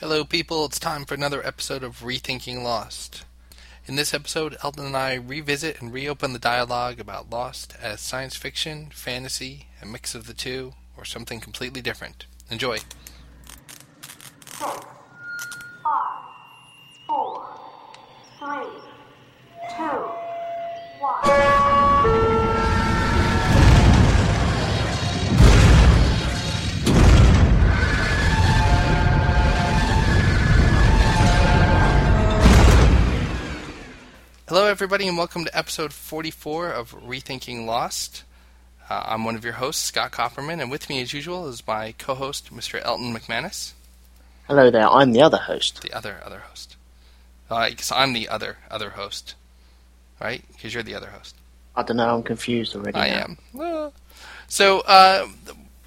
Hello, people. It's time for another episode of Rethinking Lost. In this episode, Elton and I revisit and reopen the dialogue about Lost as science fiction, fantasy, a mix of the two, or something completely different. Enjoy. Everybody, and welcome to episode 44 of Rethinking Lost. Uh, I'm one of your hosts, Scott Copperman, and with me, as usual, is my co host, Mr. Elton McManus, Hello there, I'm the other host. the other other host. Uh, I guess I'm the other other host, right? Because you're the other host. I don't know, I'm confused already. I now. am. So, uh,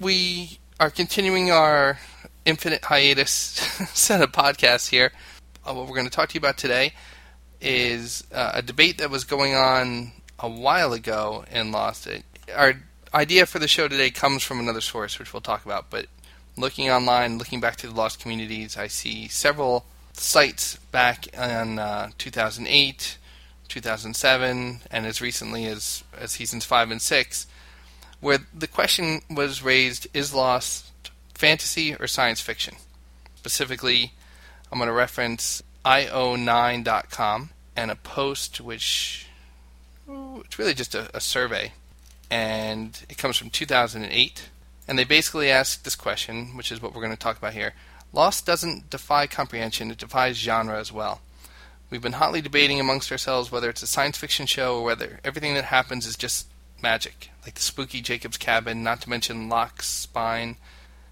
we are continuing our infinite hiatus set of podcasts here. Uh, what we're going to talk to you about today is uh, a debate that was going on a while ago in Lost. It, our idea for the show today comes from another source, which we'll talk about, but looking online, looking back to the Lost communities, I see several sites back in uh, 2008, 2007, and as recently as, as seasons 5 and 6, where the question was raised is Lost fantasy or science fiction? Specifically, I'm going to reference io9.com and a post which it's really just a, a survey. And it comes from 2008 and they basically ask this question which is what we're going to talk about here. Lost doesn't defy comprehension it defies genre as well. We've been hotly debating amongst ourselves whether it's a science fiction show or whether everything that happens is just magic. Like the spooky jacob's cabin not to mention locke's spine.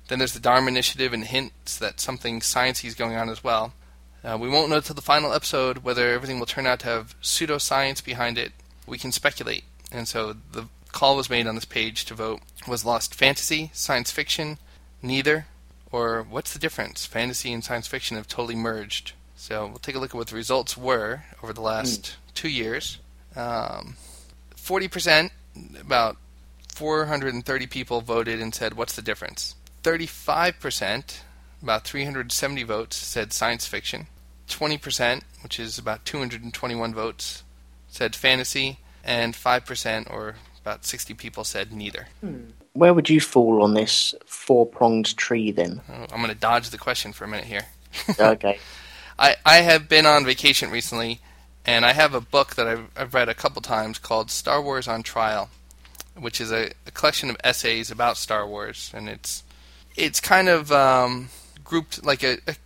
Then there's the dharma initiative and hints that something sciencey is going on as well uh, we won't know until the final episode whether everything will turn out to have pseudoscience behind it. We can speculate. And so the call was made on this page to vote was Lost fantasy, science fiction, neither, or what's the difference? Fantasy and science fiction have totally merged. So we'll take a look at what the results were over the last two years. Um, 40%, about 430 people voted and said, What's the difference? 35%, about 370 votes, said science fiction. 20%, which is about 221 votes, said fantasy. And 5%, or about 60 people, said neither. Where would you fall on this four pronged tree then? Oh, I'm going to dodge the question for a minute here. okay. I, I have been on vacation recently, and I have a book that I've, I've read a couple times called Star Wars on Trial, which is a, a collection of essays about Star Wars, and it's it's kind of um, grouped like a, a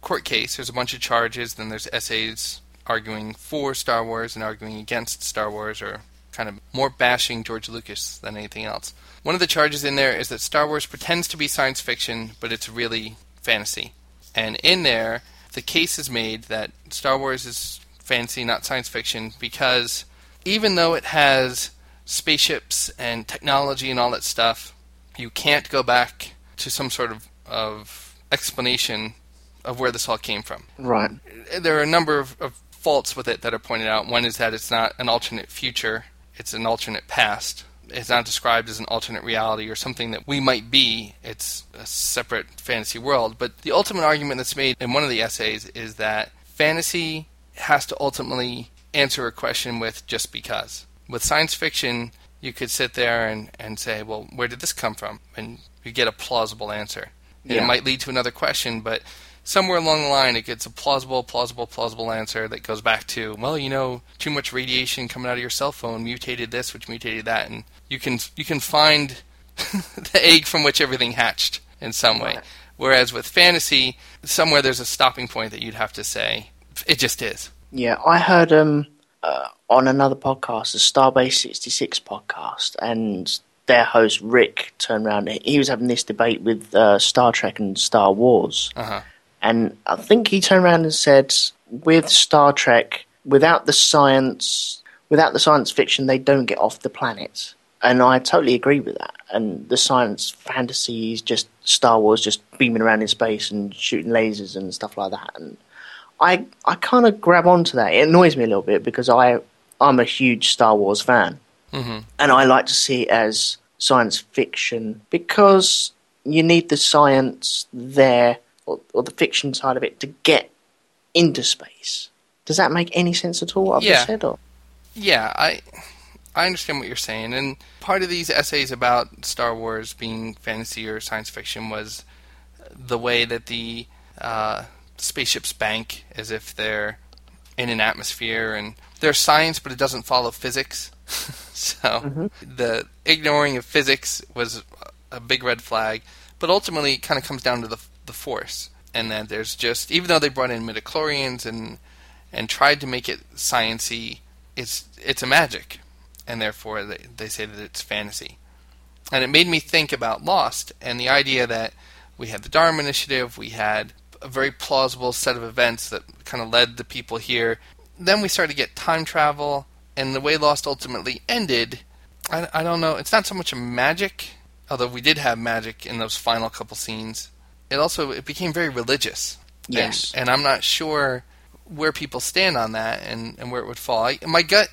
court case. There's a bunch of charges, then there's essays arguing for Star Wars and arguing against Star Wars, or kind of more bashing George Lucas than anything else. One of the charges in there is that Star Wars pretends to be science fiction, but it's really fantasy. And in there, the case is made that Star Wars is fantasy, not science fiction, because even though it has spaceships and technology and all that stuff, you can't go back to some sort of, of explanation of where this all came from. Right. There are a number of, of faults with it that are pointed out. One is that it's not an alternate future, it's an alternate past. It's not described as an alternate reality or something that we might be. It's a separate fantasy world. But the ultimate argument that's made in one of the essays is that fantasy has to ultimately answer a question with just because. With science fiction, you could sit there and, and say, well, where did this come from? And you get a plausible answer. Yeah. It might lead to another question, but somewhere along the line it gets a plausible, plausible, plausible answer that goes back to, well, you know, too much radiation coming out of your cell phone mutated this, which mutated that, and you can you can find the egg from which everything hatched in some way. Whereas with fantasy, somewhere there's a stopping point that you'd have to say, it just is. Yeah, I heard um uh, on another podcast, the Starbase 66 podcast, and their host Rick turned around. He was having this debate with uh, Star Trek and Star Wars. Uh huh. And I think he turned around and said, with Star Trek, without the science, without the science fiction, they don't get off the planet. And I totally agree with that. And the science fantasy is just Star Wars just beaming around in space and shooting lasers and stuff like that. And I I kind of grab onto that. It annoys me a little bit because I I'm a huge Star Wars fan, hmm and I like to see it as science fiction because you need the science there or, or the fiction side of it to get into space. Does that make any sense at all? What I've Yeah. just said, or Yeah, I I understand what you're saying, and part of these essays about Star Wars being fantasy or science fiction was the way that the uh, spaceships bank as if they're in an atmosphere, and there's science, but it doesn't follow physics. so the ignoring of physics was a big red flag, but ultimately it kind of comes down to the the force, and that there's just even though they brought in midichlorians and and tried to make it sciency, it's it's a magic, and therefore they, they say that it's fantasy. And it made me think about Lost and the idea that we had the Dharma Initiative, we had a very plausible set of events that kind of led the people here. Then we started to get time travel, and the way Lost ultimately ended, I, I don't know. It's not so much a magic, although we did have magic in those final couple scenes. It also it became very religious. And- Yes. and, I'm not sure where people stand on that and, and where it would fall. I, my gut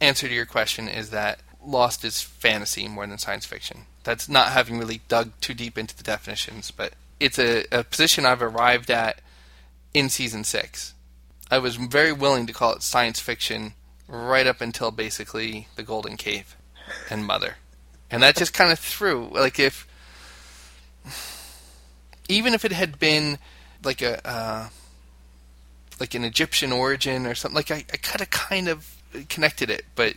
answer to your question is that Lost is fantasy more than science fiction. That's not having really dug too deep into the definitions, but it's a, a position I've arrived at in season six. I was very willing to call it science fiction right up until basically the Golden Cave and Mother, and that just kind of threw like if even if it had been like a uh, like an Egyptian origin or something. Like I, I could have kind of connected it, but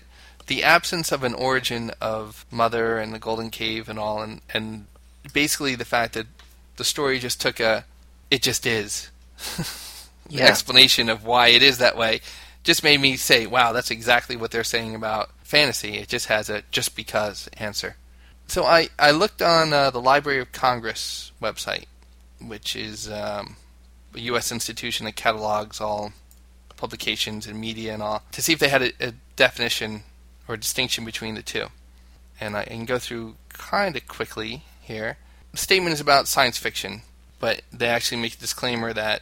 the absence of an origin of Mother and the Golden Cave and all, and and basically the fact that the story just took a it just is the Yeah. explanation of why it is that way just made me say, wow, that's exactly what they're saying about fantasy. It just has a just because answer. So I, I looked on uh, the Library of Congress website, which is um, a U.S. institution that catalogs all publications and media and all, to see if they had a, a definition or a distinction between the two. And I can go through kind of quickly here. The statement is about science fiction, but they actually make a disclaimer that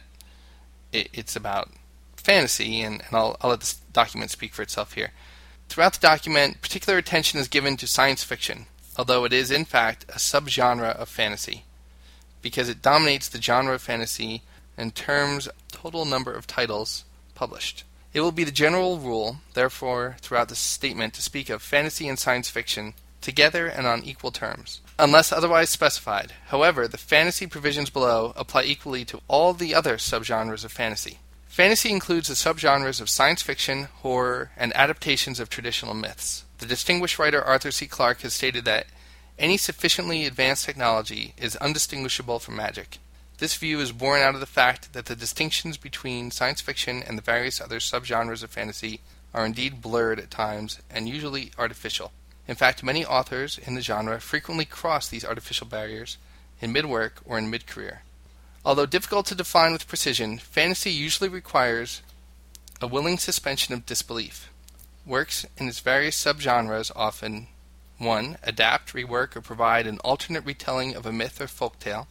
it, it's about fantasy, and, and I'll, I'll let this document speak for itself here. Throughout the document, particular attention is given to science fiction, although it is in fact a subgenre of fantasy, because it dominates the genre of fantasy in terms of total number of titles published. It will be the general rule, therefore, throughout this statement to speak of fantasy and science fiction together and on equal terms, unless otherwise specified. However, the fantasy provisions below apply equally to all the other subgenres of fantasy. Fantasy includes the subgenres of science fiction, horror, and adaptations of traditional myths. The distinguished writer Arthur C. Clarke has stated that any sufficiently advanced technology is undistinguishable from magic. This view is born out of the fact that the distinctions between science fiction and the various other subgenres of fantasy are indeed blurred at times and usually artificial. In fact, many authors in the genre frequently cross these artificial barriers in mid work or in mid career. Although difficult to define with precision, fantasy usually requires a willing suspension of disbelief. Works in its various subgenres often 1. Adapt, rework, or provide an alternate retelling of a myth or folktale.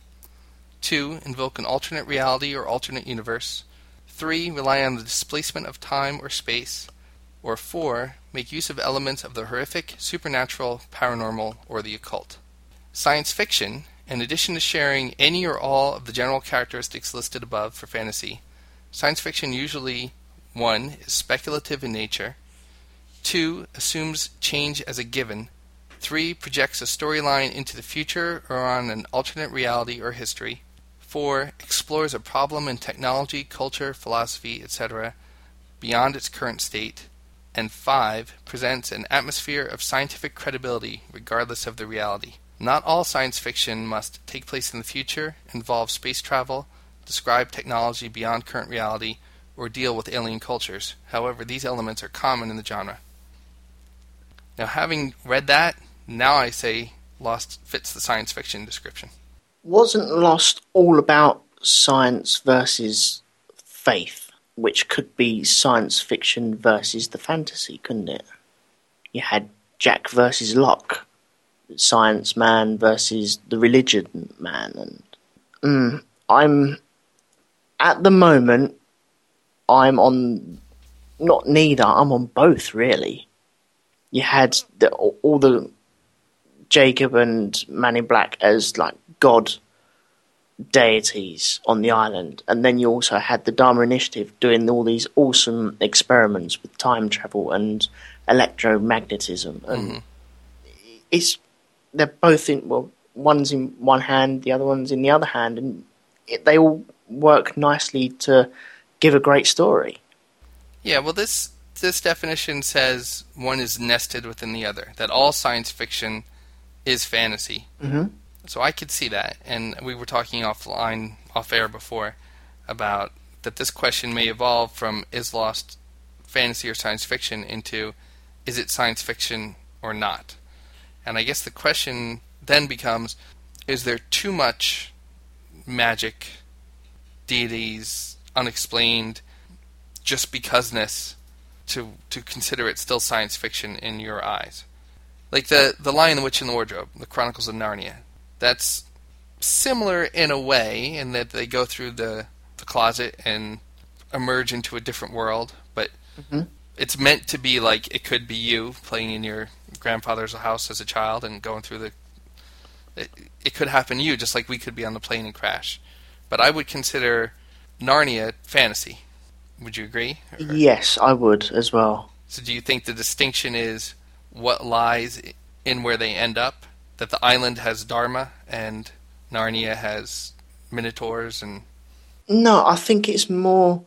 2. Invoke an alternate reality or alternate universe. 3. Rely on the displacement of time or space. Or 4. Make use of elements of the horrific, supernatural, paranormal, or the occult. Science fiction, in addition to sharing any or all of the general characteristics listed above for fantasy, science fiction usually 1. is speculative in nature, 2. assumes change as a given, 3. projects a storyline into the future or on an alternate reality or history, 4. explores a problem in technology, culture, philosophy, etc., beyond its current state, and 5. presents an atmosphere of scientific credibility regardless of the reality. Not all science fiction must take place in the future, involve space travel, describe technology beyond current reality, or deal with alien cultures. However, these elements are common in the genre. Now, having read that, now I say Lost fits the science fiction description. wasn't Lost all about science versus faith, which could be science fiction versus the fantasy, couldn't it? You had Jack versus Locke, science man versus the religion man, and mm, I'm at the moment I'm on not neither. I'm on both really. You had the, all the Jacob and Man in Black as like God deities on the island, and then you also had the Dharma Initiative doing all these awesome experiments with time travel and electromagnetism, and it's they're both in well, one's in one hand, the other one's in the other hand, and it, they all work nicely to give a great story. Yeah, well, this this definition says one is nested within the other. That all science fiction is fantasy. Mhm. So I could see that, and we were talking offline, off air before, about that this question may evolve from is Lost fantasy or science fiction into is it science fiction or not? And I guess the question then becomes is there too much magic, deities, unexplained, just becauseness to to consider it still science fiction in your eyes? Like the the Lion, the Witch, and the Wardrobe, the Chronicles of Narnia. That's similar in a way in that they go through the the closet and emerge into a different world, but Mhm. it's meant to be like it could be you playing in your grandfather's house as a child and going through the. It, it could happen to you just like we could be on the plane and crash, but I would consider Narnia fantasy. Would you agree? Or- Yes, I would as well. so do you think the distinction is what lies in where they end up? That the island has Dharma and Narnia has Minotaurs and No, I think it's more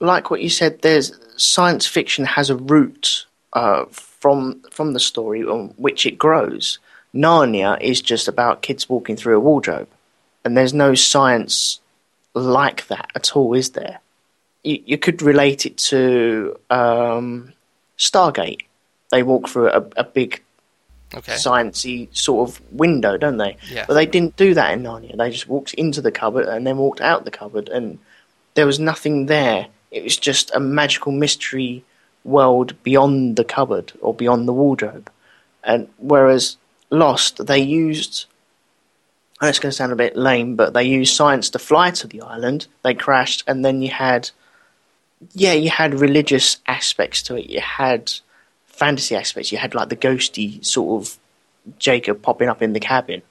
like what you said. There's science fiction has a root uh, from from the story on which it grows. Narnia is just about kids walking through a wardrobe, and there's no science like that at all, is there? You, you could relate it to um, Stargate. They walk through a, a big okay. sciencey sort of window, don't they? Yeah. But they didn't do that in Narnia. They just walked into the cupboard and then walked out the cupboard, and there was nothing there. It was just a magical mystery world beyond the cupboard or beyond the wardrobe. And whereas Lost, they used. And it's going to sound a bit lame, but they used science to fly to the island. They crashed, and then you had, yeah, you had religious aspects to it. You had fantasy aspects. You had like the ghosty sort of Jacob popping up in the cabin.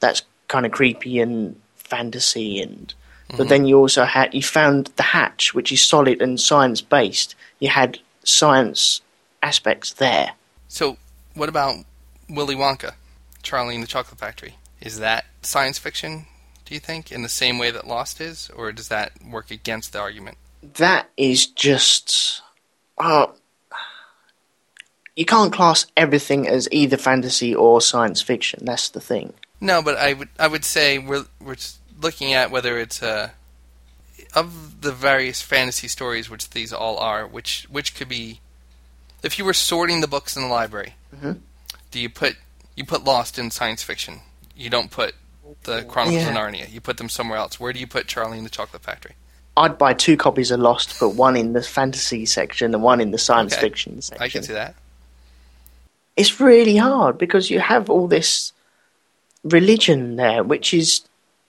That's kind of creepy and fantasy and but mm-hmm. then you also had you found the hatch which is solid and science based. You had science aspects there. So what about Willy Wonka, Charlie and the Chocolate Factory? Is that science fiction? Do you think in the same way that Lost is, or does that work against the argument? That is just uh, you can't class everything as either fantasy or science fiction. That's the thing. No, but I would I would say we're we're looking at whether it's uh, of the various fantasy stories, which these all are, which which could be, if you were sorting the books in the library, Mhm. do you put you put Lost in science fiction? You don't put the Chronicles of Narnia. You put them somewhere else. Where do you put Charlie and the Chocolate Factory? I'd buy two copies of Lost, but one in the fantasy section and one in the science Okay. fiction section. I can see that. it's really hard because you have all this religion there, which is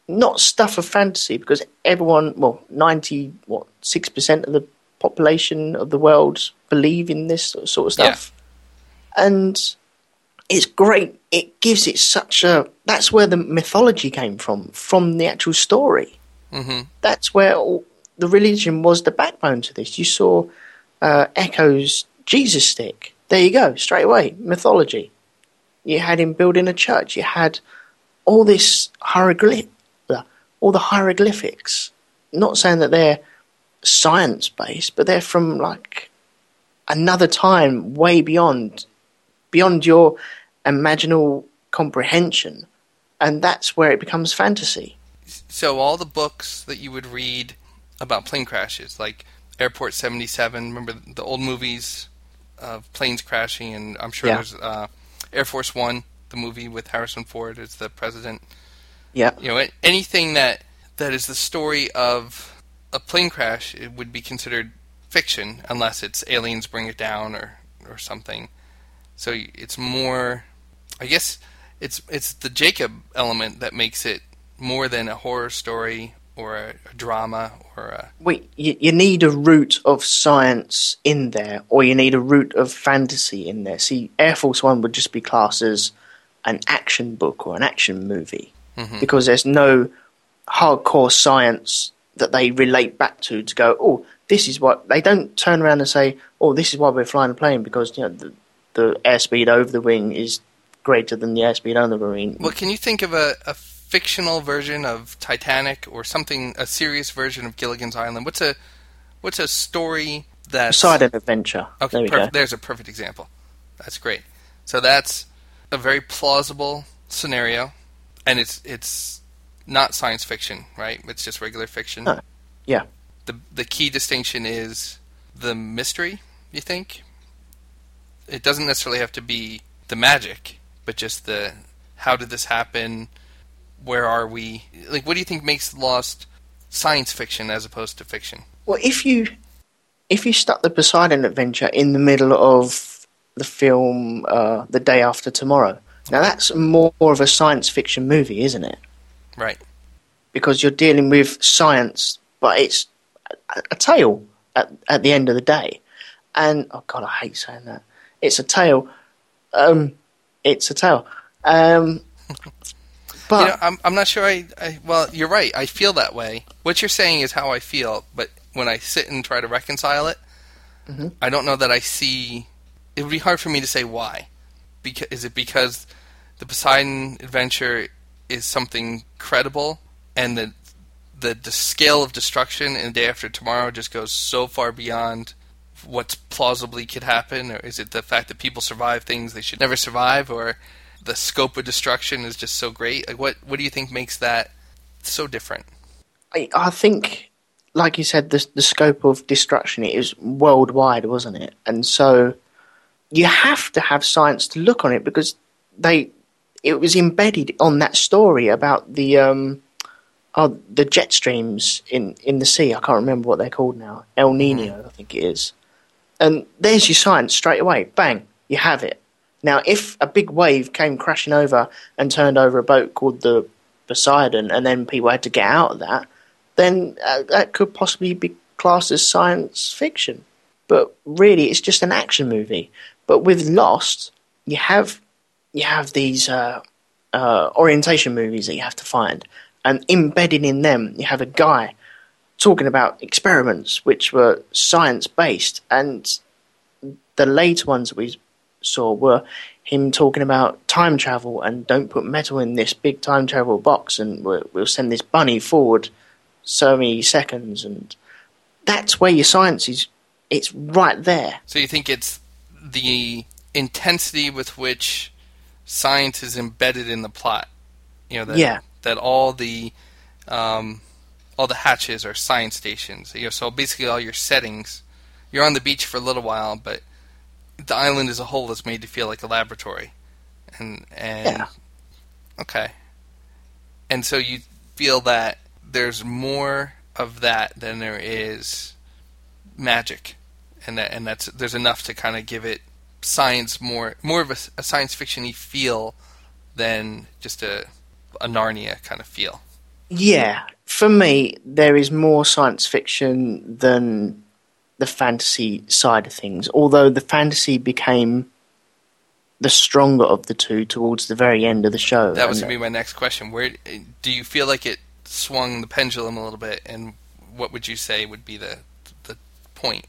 not stuff of fantasy because everyone, well, ninety what six percent of the population of the world believe in this sort of stuff, and it's great. It gives it such a. That's where the mythology came from, from the actual story. hmm That's where all, the religion was the backbone to this. You saw uh, Eko's Jesus stick. There you go, straight away, mythology. You had him building a church. You had all this hieroglyph, all the hieroglyphics. Not saying that they're science based, but they're from like another time, way beyond, beyond your imaginal comprehension, and that's where it becomes fantasy. So all the books that you would read about plane crashes, like Airport 77, remember the old movies of planes crashing, and I'm sure Yeah. there's uh, Air Force One, the movie with Harrison Ford as the president. Yeah. You know, anything that that is the story of a plane crash it would be considered fiction unless it's aliens bring it down or or something. So it's more, I guess, it's it's the Jacob element that makes it more than a horror story or a, a drama or a Wait, you, you need a root of science in there, or you need a root of fantasy in there. See, Air Force One would just be classed as an action book or an action movie Mhm. because there's no hardcore science that they relate back to to go, oh, this is what they don't turn around and say, oh, this is why we're flying a plane because you know the, the airspeed over the wing is greater than the airspeed under the wing. Well, can you think of a, a fictional version of Titanic or something, a serious version of Gilligan's Island? What's a what's a story that Poseidon Adventure. Okay, there go. there's a perfect example. That's great. So that's a very plausible scenario, and it's it's not science fiction, right? It's just regular fiction. No. Yeah. The the key distinction is the mystery. You think it doesn't necessarily have to be the magic, but just the how did this happen? Where are we? Like, what do you think makes Lost science fiction as opposed to fiction? Well, if you if you stuck the Poseidon Adventure in the middle of the film uh, The Day After Tomorrow, now that's more of a science fiction movie, isn't it? Right. Because you're dealing with science, but it's a, a tale at, at the end of the day. And oh god, I hate saying that. It's a tale. Um, it's a tale. Um, but you know, I'm I'm not sure. I, I well, you're right. I feel that way. What you're saying is how I feel, but when I sit and try to reconcile it, Mhm. I don't know that I see. It would be hard for me to say why. Because is it because the Poseidon adventure is something credible, and the the, the scale of destruction in the Day After Tomorrow just goes so far beyond what's plausibly could happen, or is it the fact that people survive things they should never survive, or the scope of destruction is just so great? Like, what what do you think makes that so different? I, I think, like you said, the the scope of destruction is worldwide, wasn't it? And so you have to have science to look on it because they it was embedded on that story about the um oh, the jet streams in in the sea. I can't remember what they're called now. El Nino, I think it is. And there's your science straight away. Bang, you have it. Now, if a big wave came crashing over and turned over a boat called the Poseidon, and then people had to get out of that, then uh, that could possibly be classed as science fiction. But really, it's just an action movie. But with Lost, you have you have these uh, uh, orientation movies that you have to find, and embedded in them, you have a guy talking about experiments which were science based, and the later ones that we saw were him talking about time travel and don't put metal in this big time travel box, and we'll, we'll send this bunny forward so many seconds, and that's where your science is. It's right there. So you think it's the intensity with which science is embedded in the plot? You know that Yeah. that all the um, all the hatches are science stations. You know, so basically all your settings. You're on the beach for a little while, but the island as a whole is made to feel like a laboratory. And and Yeah. okay. And so you feel that there's more of that than there is magic, and that and that's there's enough to kind of give it science more more of a, a science fictiony feel than just a a Narnia kind of feel. Yeah, for me, there is more science fiction than the fantasy side of things. Although the fantasy became the stronger of the two towards the very end of the show. That was gonna be my next question. Where do you feel like it swung the pendulum a little bit, and what would you say would be the the point?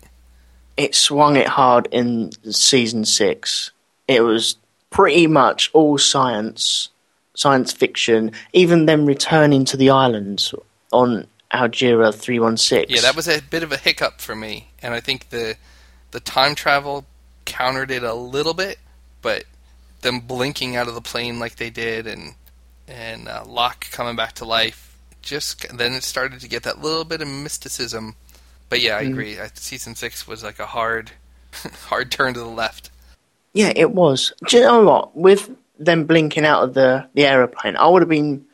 It swung it hard in season six. It was pretty much all science, science fiction. Even them returning to the islands on Ajira three one six. Yeah, that was a bit of a hiccup for me, and I think the the time travel countered it a little bit, but them blinking out of the plane like they did, and and uh, Locke coming back to life, just then it started to get that little bit of mysticism. But yeah, I Mm. agree. Season six was like a hard, hard turn to the left. Yeah, it was. Do you know what? With them blinking out of the, the aeroplane, I would have been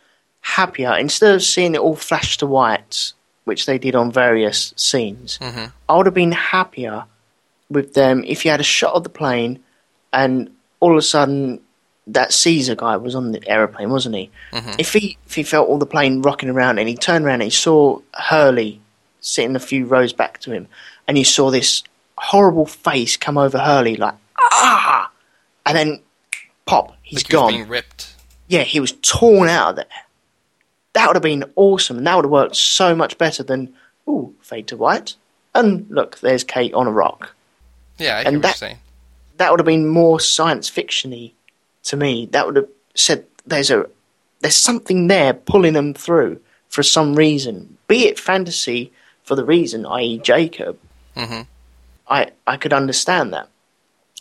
happier. Instead of seeing it all flash to white, which they did on various scenes, Mhm. I would have been happier with them if you had a shot of the plane and all of a sudden that Caesar guy was on the aeroplane, wasn't he? Mhm. If he if he felt all the plane rocking around and he turned around and he saw Hurley sitting a few rows back to him, and you saw this horrible face come over Hurley like ah, and then pop, he's like he gone. being ripped. Yeah, he was torn out of there. that would have been awesome, and that would have worked so much better than ooh, fade to white, and look, there's Kate on a rock. Yeah, I And that-. That would have been more science fictiony to me. That would have said there's a there's something there pulling them through for some reason, be it fantasy for the reason, i.e., Jacob. hmm I I could understand that,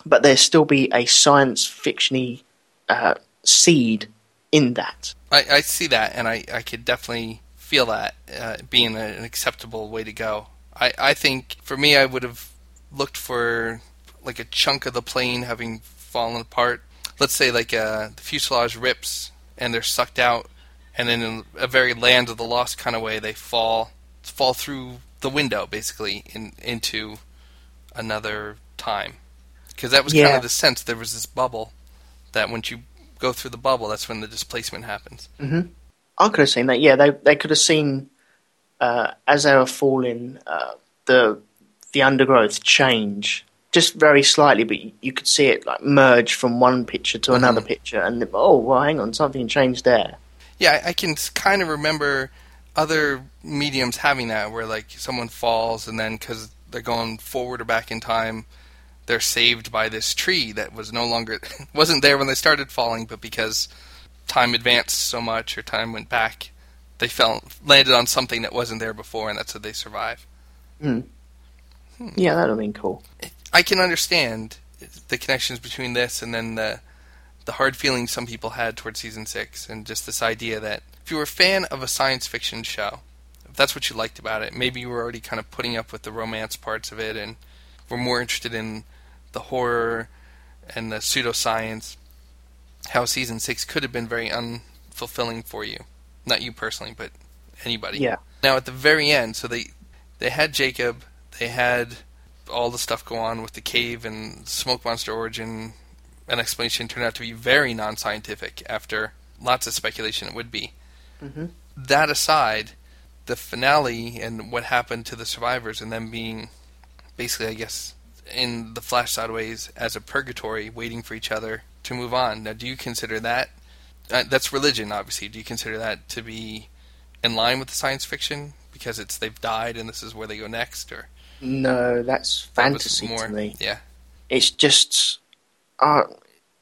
but there still be a science fictiony uh, seed in that. I, I see that, and I, I could definitely feel that uh, being an acceptable way to go. I, I think for me, I would have looked for like a chunk of the plane having fallen apart. Let's say like uh, the fuselage rips and they're sucked out, and then in a very land of the lost kind of way, they fall fall through the window basically in, into another time. Because that was kind of the sense. There was this bubble that once you go through the bubble, that's when the displacement happens. I could have seen that. Yeah, they they could have seen uh, as they were falling uh, the the undergrowth change just very slightly, but you, could see it like merge from one picture to another picture, and oh, well, hang on, something changed there. Yeah, I can kind of remember other mediums having that, where like someone falls and then because they're going forward or back in time, they're saved by this tree that was no longer wasn't there when they started falling, but because time advanced so much or time went back, they fell landed on something that wasn't there before, and that's how they survive. Hmm. Yeah, that would have been cool. I can understand the connections between this and then the the hard feelings some people had towards season six, and just this idea that if you were a fan of a science fiction show, if that's what you liked about it, maybe you were already kind of putting up with the romance parts of it, and were more interested in the horror and the pseudoscience. How season six could have been very unfulfilling for you, not you personally, but anybody. Yeah. Now at the very end, so they they had Jacob, they had all the stuff go on with the cave and smoke monster origin. An explanation turned out to be very non-scientific after lots of speculation it would be. That aside, the finale and what happened to the survivors and them being basically, I guess, in the Flash sideways as a purgatory, waiting for each other to move on. Now, do you consider that? Uh, that's religion, obviously. Do you consider that to be in line with the science fiction because it's they've died and this is where they go next, or No, that's that fantasy more? to me. Yeah, It's just, uh,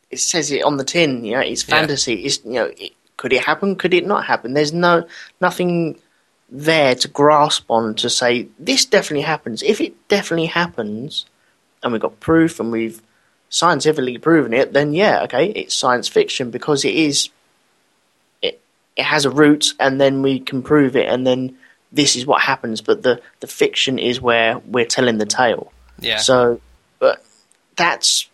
it says it on the tin. You know, it's Yeah. fantasy. It's you know, it, could it happen? Could it not happen? There's no nothing there to grasp on to say this definitely happens. If it definitely happens, and we've got proof and we've scientifically proven it, then yeah, okay, it's science fiction because it is. It it has a root, and then we can prove it, and then this is what happens. But the the fiction is where we're telling the tale. yeah. So, but that's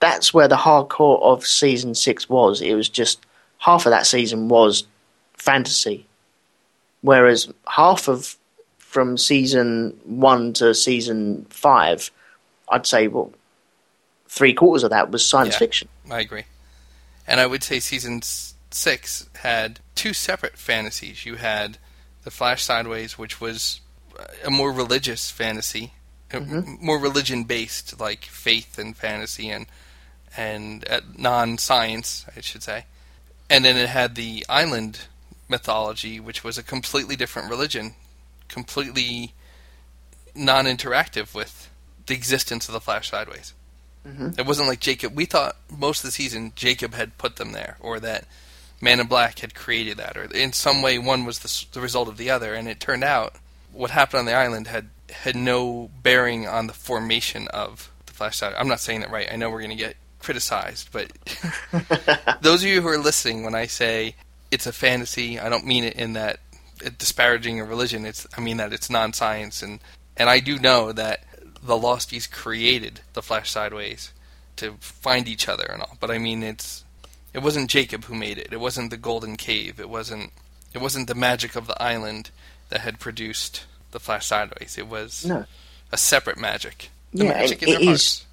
that's where the hardcore of season six was. It was just half of that season was fantasy, whereas half of from season one to season five, I'd say well, three quarters of that was science Yeah. fiction. I agree. And I would say season six had two separate fantasies. You had the Flash Sideways, which was a more religious fantasy, uh, m- more religion based, like faith and fantasy and and uh, non science, I should say. And then it had the island mythology, which was a completely different religion, completely non interactive with the existence of the Flash Sideways. Mm-hmm. It wasn't like Jacob. We thought most of the season Jacob had put them there, or that Man in Black had created that, or in some way one was the, the result of the other. And it turned out what happened on the island had had no bearing on the formation of the Flash Side. I'm not saying that right. I know we're going to get criticized, but those of you who are listening, when I say it's a fantasy, I don't mean it in that uh, disparaging a religion. It's I mean that it's non-science, and and I do know that the Losties created the Flash Sideways to find each other and all. But I mean, it's it wasn't Jacob who made it. It wasn't the Golden Cave. It wasn't it wasn't the magic of the island that had produced the Flash Sideways. It was No. a separate magic. The Yeah, magic it- is- hearts. Yeah,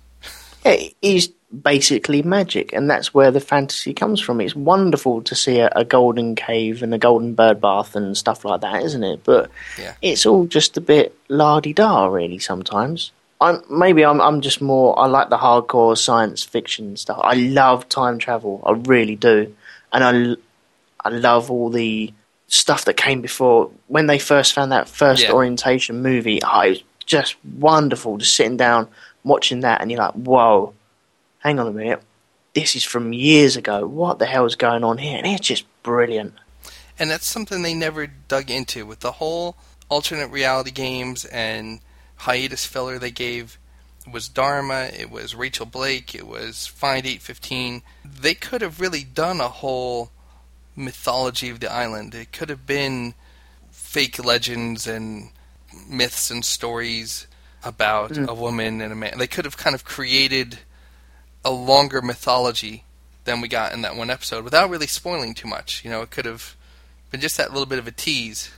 it is basically magic, and that's where the fantasy comes from. It's wonderful to see a, a golden cave and a golden bird bath and stuff like that, isn't it? But Yeah. it's all just a bit la di da, really. Sometimes, I'm maybe I'm I'm just more. I like the hardcore science fiction stuff. I love time travel. I really do, and I I love all the stuff that came before when they first found that first Yeah. orientation movie. Oh, it was just wonderful, just sitting down watching that, and you're like, "Whoa, hang on a minute, this is from years ago. What the hell is going on here?" And it's just brilliant. and that's something they never dug into with the whole alternate reality games and hiatus filler they gave it was Dharma, it was Rachel Blake, it was Find 815. They could have really done a whole mythology of the island. It could have been fake legends and myths and stories about Mm. a woman and a man. They could have kind of created a longer mythology than we got in that one episode without really spoiling too much. You know, it could have been just that little bit of a tease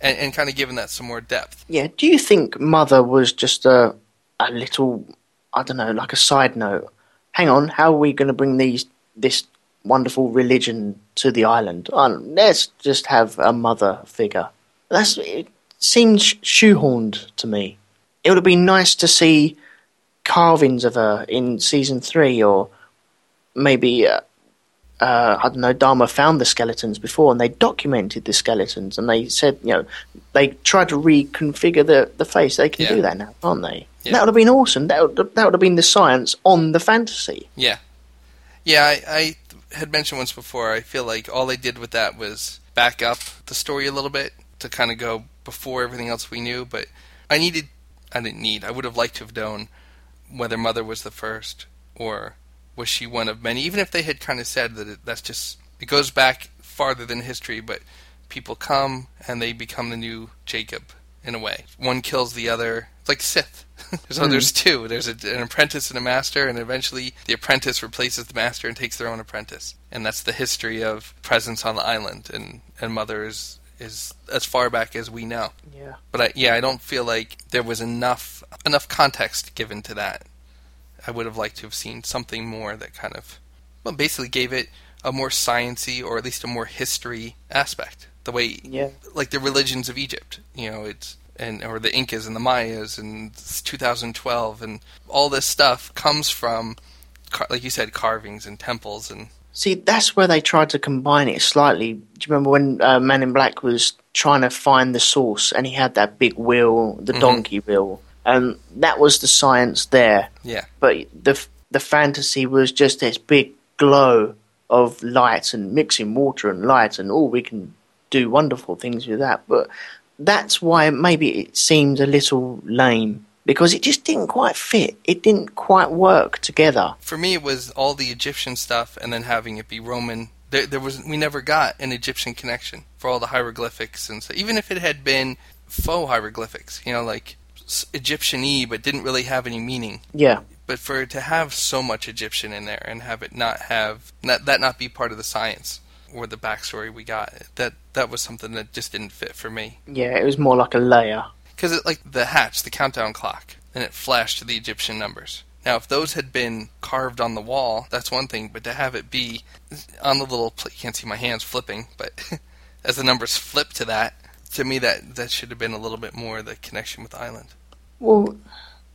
and, and kind of given that some more depth. Yeah. Do you think Mother was just a a little, I don't know, like a side note? Hang on, how are we going to bring these this wonderful religion to the island? Oh, let's just have a mother figure. That's it. Seems shoehorned to me. It would have been nice to see carvings of her in season three, or maybe. Uh, uh, I don't know, Dharma found the skeletons before and they documented the skeletons and they said, you know, they tried to reconfigure the, the face. They can Yeah. do that now, can't they? Yeah. That would have been awesome. That would, that would have been the science on the fantasy. Yeah. Yeah, I, I had mentioned once before, I feel like all they did with that was back up the story a little bit to kind of go before everything else we knew, but I needed, I didn't need, I would have liked to have known whether Mother was the first or was she one of many, even if they had kind of said that it, that's just, it goes back farther than history, but people come and they become the new Jacob in a way. One kills the other. It's like Sith. so there's hmm. two. There's a, an apprentice and a master, and eventually the apprentice replaces the master and takes their own apprentice. And that's the history of presence on the island. And, and Mother is, is as far back as we know. Yeah. But I, yeah, I don't feel like there was enough enough context given to that. I would have liked to have seen something more that kind of, well, basically gave it a more sciency or at least a more history aspect. The way, Yeah. like the religions of Egypt, you know, it's and or the Incas and the Mayas and 2012 and all this stuff comes from, like you said, carvings and temples and See, that's where they tried to combine it slightly. Do you remember when uh, Man in Black was trying to find the source and he had that big wheel, the Mhm. donkey wheel? And that was the science there. yeah, but the the fantasy was just this big glow of light and mixing water and light and oh we can do wonderful things with that but that's why maybe it seems a little lame because it just didn't quite fit it didn't quite work together for me it was all the Egyptian stuff and then having it be Roman. There, there was we never got an Egyptian connection for all the hieroglyphics and so even if it had been faux hieroglyphics, you know, like Egyptian-y but didn't really have any meaning. yeah But for it to have so much Egyptian in there and have it not have not, that not be part of the science or the backstory we got, that that was something that just didn't fit for me. yeah it was more like a layer Because it like the hatch, the countdown clock, and it flashed to the Egyptian numbers. Now, if those had been carved on the wall, that's one thing. But to have it be on the little, you can't see my hands flipping, but as the numbers flip to that, to me that that should have been a little bit more the connection with the island. well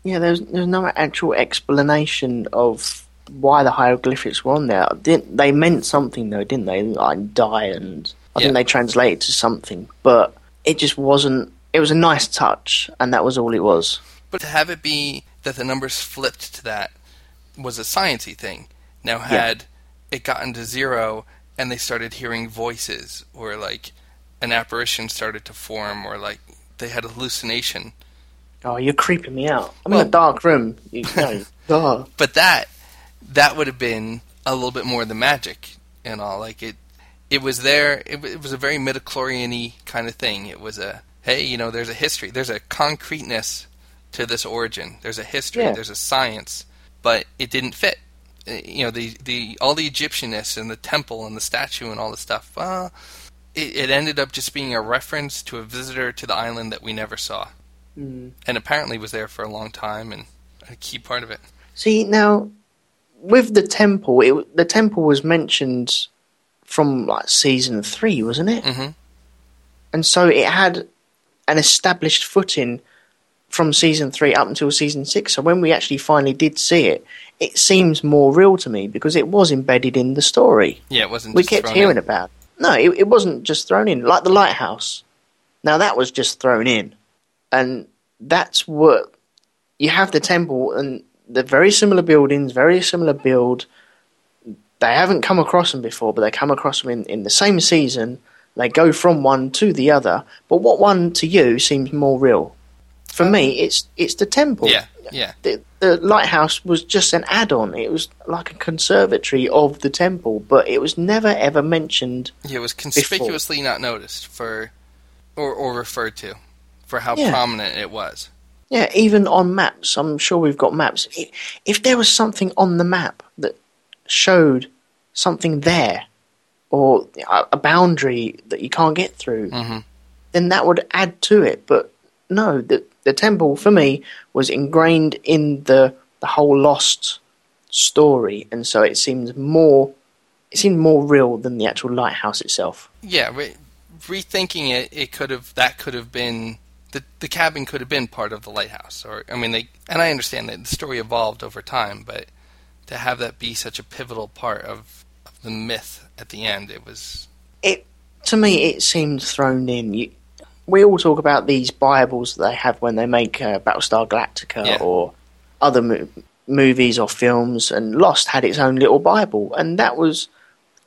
yeah there's there's no actual explanation of why the hieroglyphics were on there didn't they meant something though didn't they like die and I Yeah. think they translated to something but it just wasn't it was a nice touch and that was all it was But to have it be that the numbers flipped to that was a sciency thing. Now, Yeah. had it gotten to zero and they started hearing voices, or like an apparition started to form, or like they had a hallucination, oh you're creeping me out I'm Well- in a dark room you know oh. but that that would have been a little bit more the magic and all. Like it, it was there. It, it was a very midichlorian-y kind of thing. It was a hey, you know, there's a history. There's a concreteness to this origin. There's a history. Yeah. There's a science, but it didn't fit. Uh, You know, the the all the Egyptianness and the temple and the statue and all the stuff. Uh, it, it ended up just being a reference to a visitor to the island that we never saw, Mm. and apparently was there for a long time and a key part of it. see now with the temple it, the temple was mentioned from like season three wasn't it hmm and so it had an established footing from season three up until season six. So when we actually finally did see it, it seems more real to me because it was embedded in the story. Yeah, it wasn't. We just kept hearing in. about, it. No, it, it wasn't just thrown in. Like the lighthouse. Now that was just thrown in, and that's what you have the temple and they're very similar buildings, very similar build. They haven't come across them before, but they come across them in, in the same season. They go from one to the other. But what one to you seems more real? For um, me, it's it's the temple. Yeah, yeah. The, the lighthouse was just an add-on. It was like a conservatory of the temple, but it was never ever mentioned. Yeah, it was conspicuously not noticed for, or or referred to, for how Yeah. prominent it was. Yeah, even on maps, I'm sure we've got maps. If there was something on the map that showed something there, or a boundary that you can't get through, Mhm. then that would add to it. But no, the the temple for me was ingrained in the the whole lost story, and so it seems more it seemed more real than the actual lighthouse itself. Yeah, re- rethinking it, it could have that could have been the the cabin could have been part of the lighthouse, or I mean, they and I understand that the story evolved over time, but to have that be such a pivotal part of, of the myth at the end, it was it to me it seemed thrown in. You, we all talk about these Bibles that they have when they make uh, Battlestar Galactica Yeah. or other mo- movies or films, and Lost had its own little Bible, and that was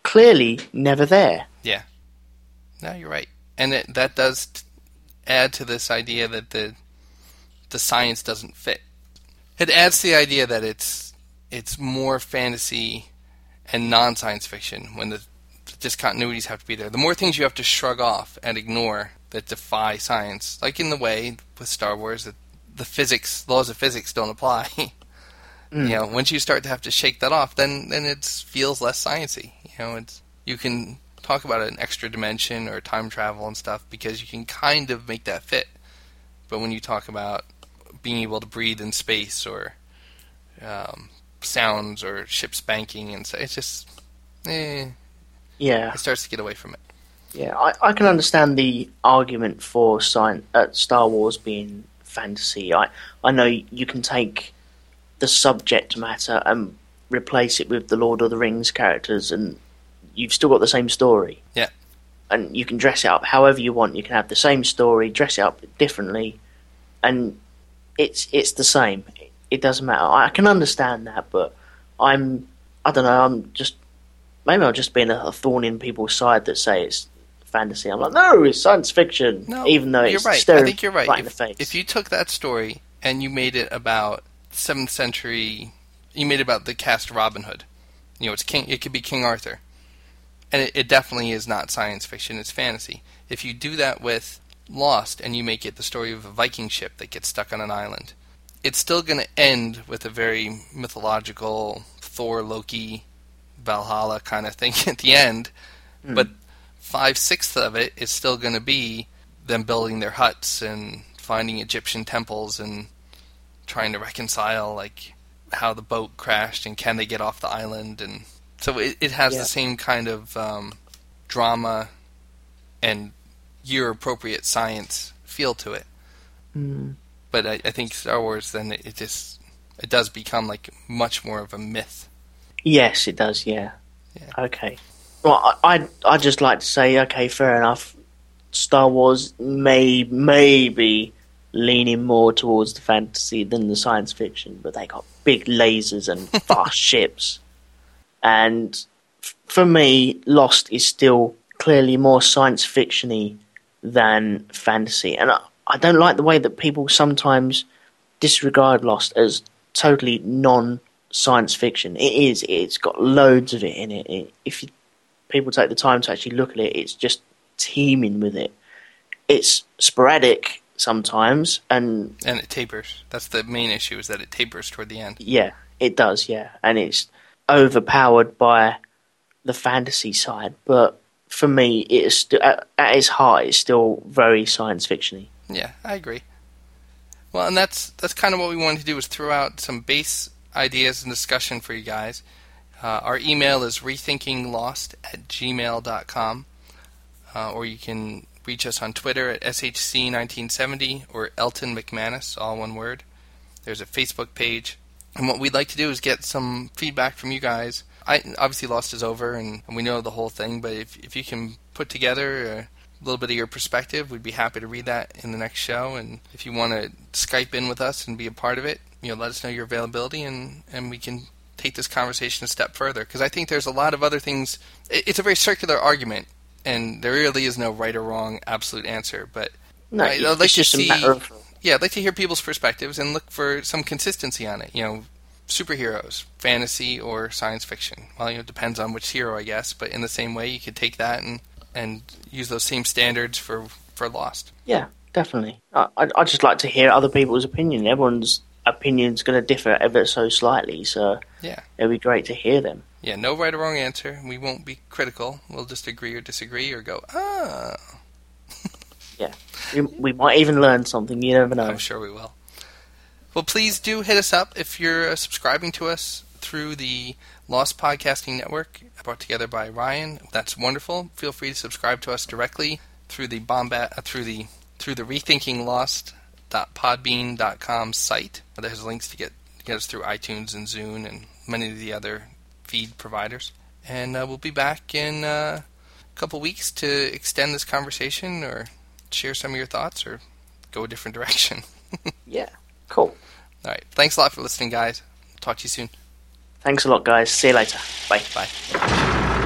clearly never there. yeah. No, you're right, and it, that does t- add to this idea that the the science doesn't fit. It adds to the idea that it's it's more fantasy and non science fiction when the discontinuities have to be there. The more things you have to shrug off and ignore that defy science, like in the way with Star Wars, that the physics laws of physics don't apply. You know, once you start to have to shake that off, then then it feels less sciency. You know, it's you can talk about an extra dimension or time travel and stuff because you can kind of make that fit. But when you talk about being able to breathe in space or um, sounds or ships banking and so it's just eh, Yeah, it starts to get away from it. yeah. I, I can understand the argument for science, uh, Star Wars being fantasy. I I know you can take the subject matter and replace it with the Lord of the Rings characters, and you've still got the same story. Yeah. And you can dress it up however you want. You can have the same story, dress it up differently, and it's it's the same. It doesn't matter. I can understand that, but I'm I don't know. I'm just maybe I'm just being a, a thorn in people's side that say it's fantasy. I'm like, no, it's science fiction. No, even though you're it's right. I think you're right. right in the if, face. if you took that story and you made it about seventh century, you made it about the cast Robin Hood. You know, it's King. It could be King Arthur, and it, it definitely is not science fiction. It's fantasy. If you do that with Lost and you make it the story of a Viking ship that gets stuck on an island, it's still going to end with a very mythological Thor, Loki, Valhalla kind of thing at the end. But five sixths of it is still going to be them building their huts and finding Egyptian temples and trying to reconcile like how the boat crashed and can they get off the island and so it, it has Yeah. the same kind of um, drama and year appropriate science feel to it. Mm. But I, I think Star Wars then it, it just it does become like much more of a myth. Yes, it does. Yeah. Yeah. Okay. Well, I I I just like to say, okay, fair enough. Star Wars may maybe leaning more towards the fantasy than the science fiction, but they got big lasers and fast ships. And f- for me, Lost is still clearly more science fictiony than fantasy, and I, I don't like the way that people sometimes disregard Lost as totally non science fiction. It is. It's got loads of it in it. it if you, people take the time to actually look at it, it's just teeming with it. It's sporadic sometimes, and And it tapers. That's the main issue is that it tapers toward the end. yeah, it does. Yeah, and it's overpowered by the fantasy side. But for me, it is st- at, at its heart, it's still very science fictiony. Yeah, I agree. Well, and that's that's kind of what we wanted to do is throw out some base ideas and discussion for you guys. Uh, our email is rethinkinglost at gmail.com, uh, or you can reach us on Twitter at SHC1970 or Elton McManus, all one word. There's a Facebook page. And what we'd like to do is get some feedback from you guys I obviously Lost is over, and, and we know the whole thing. But if if you can put together little bit of your perspective, we'd be happy to read that in the next show. And if you want to Skype in with us and be a part of it, you know, let us know your availability, and and we can take this conversation a step further. Because I think there's a lot of other things. It's a very circular argument, and there really is no right or wrong absolute answer. But No, Right, I'd like to just see- a matter of yeah, I'd like to hear people's perspectives and look for some consistency on it. You know, superheroes, fantasy, or science fiction. Well, you know, it depends on which hero, I guess. But in the same way, you could take that and and use those same standards for for Lost. yeah, definitely. I I'd just like to hear other people's opinion. Everyone's opinion's going to differ ever so slightly, so Yeah, it'd be great to hear them. yeah, no right or wrong answer. We won't be critical. We'll just agree or disagree or go, ah. We, we might even learn something. You never know. I'm sure we will. Well, please do hit us up if you're uh, subscribing to us through the Lost Podcasting Network, brought together by Ryan. That's wonderful. Feel free to subscribe to us directly through the Bombat uh, through the through the rethinkinglost.podbean.com site. There's links to get get us through iTunes and Zune and many of the other feed providers. And uh, we'll be back in uh, a couple weeks to extend this conversation or share some of your thoughts or go a different direction. Yeah, cool. All right. Thanks a lot for listening, guys. Talk to you soon. Thanks a lot, guys. See you later. Bye. Bye.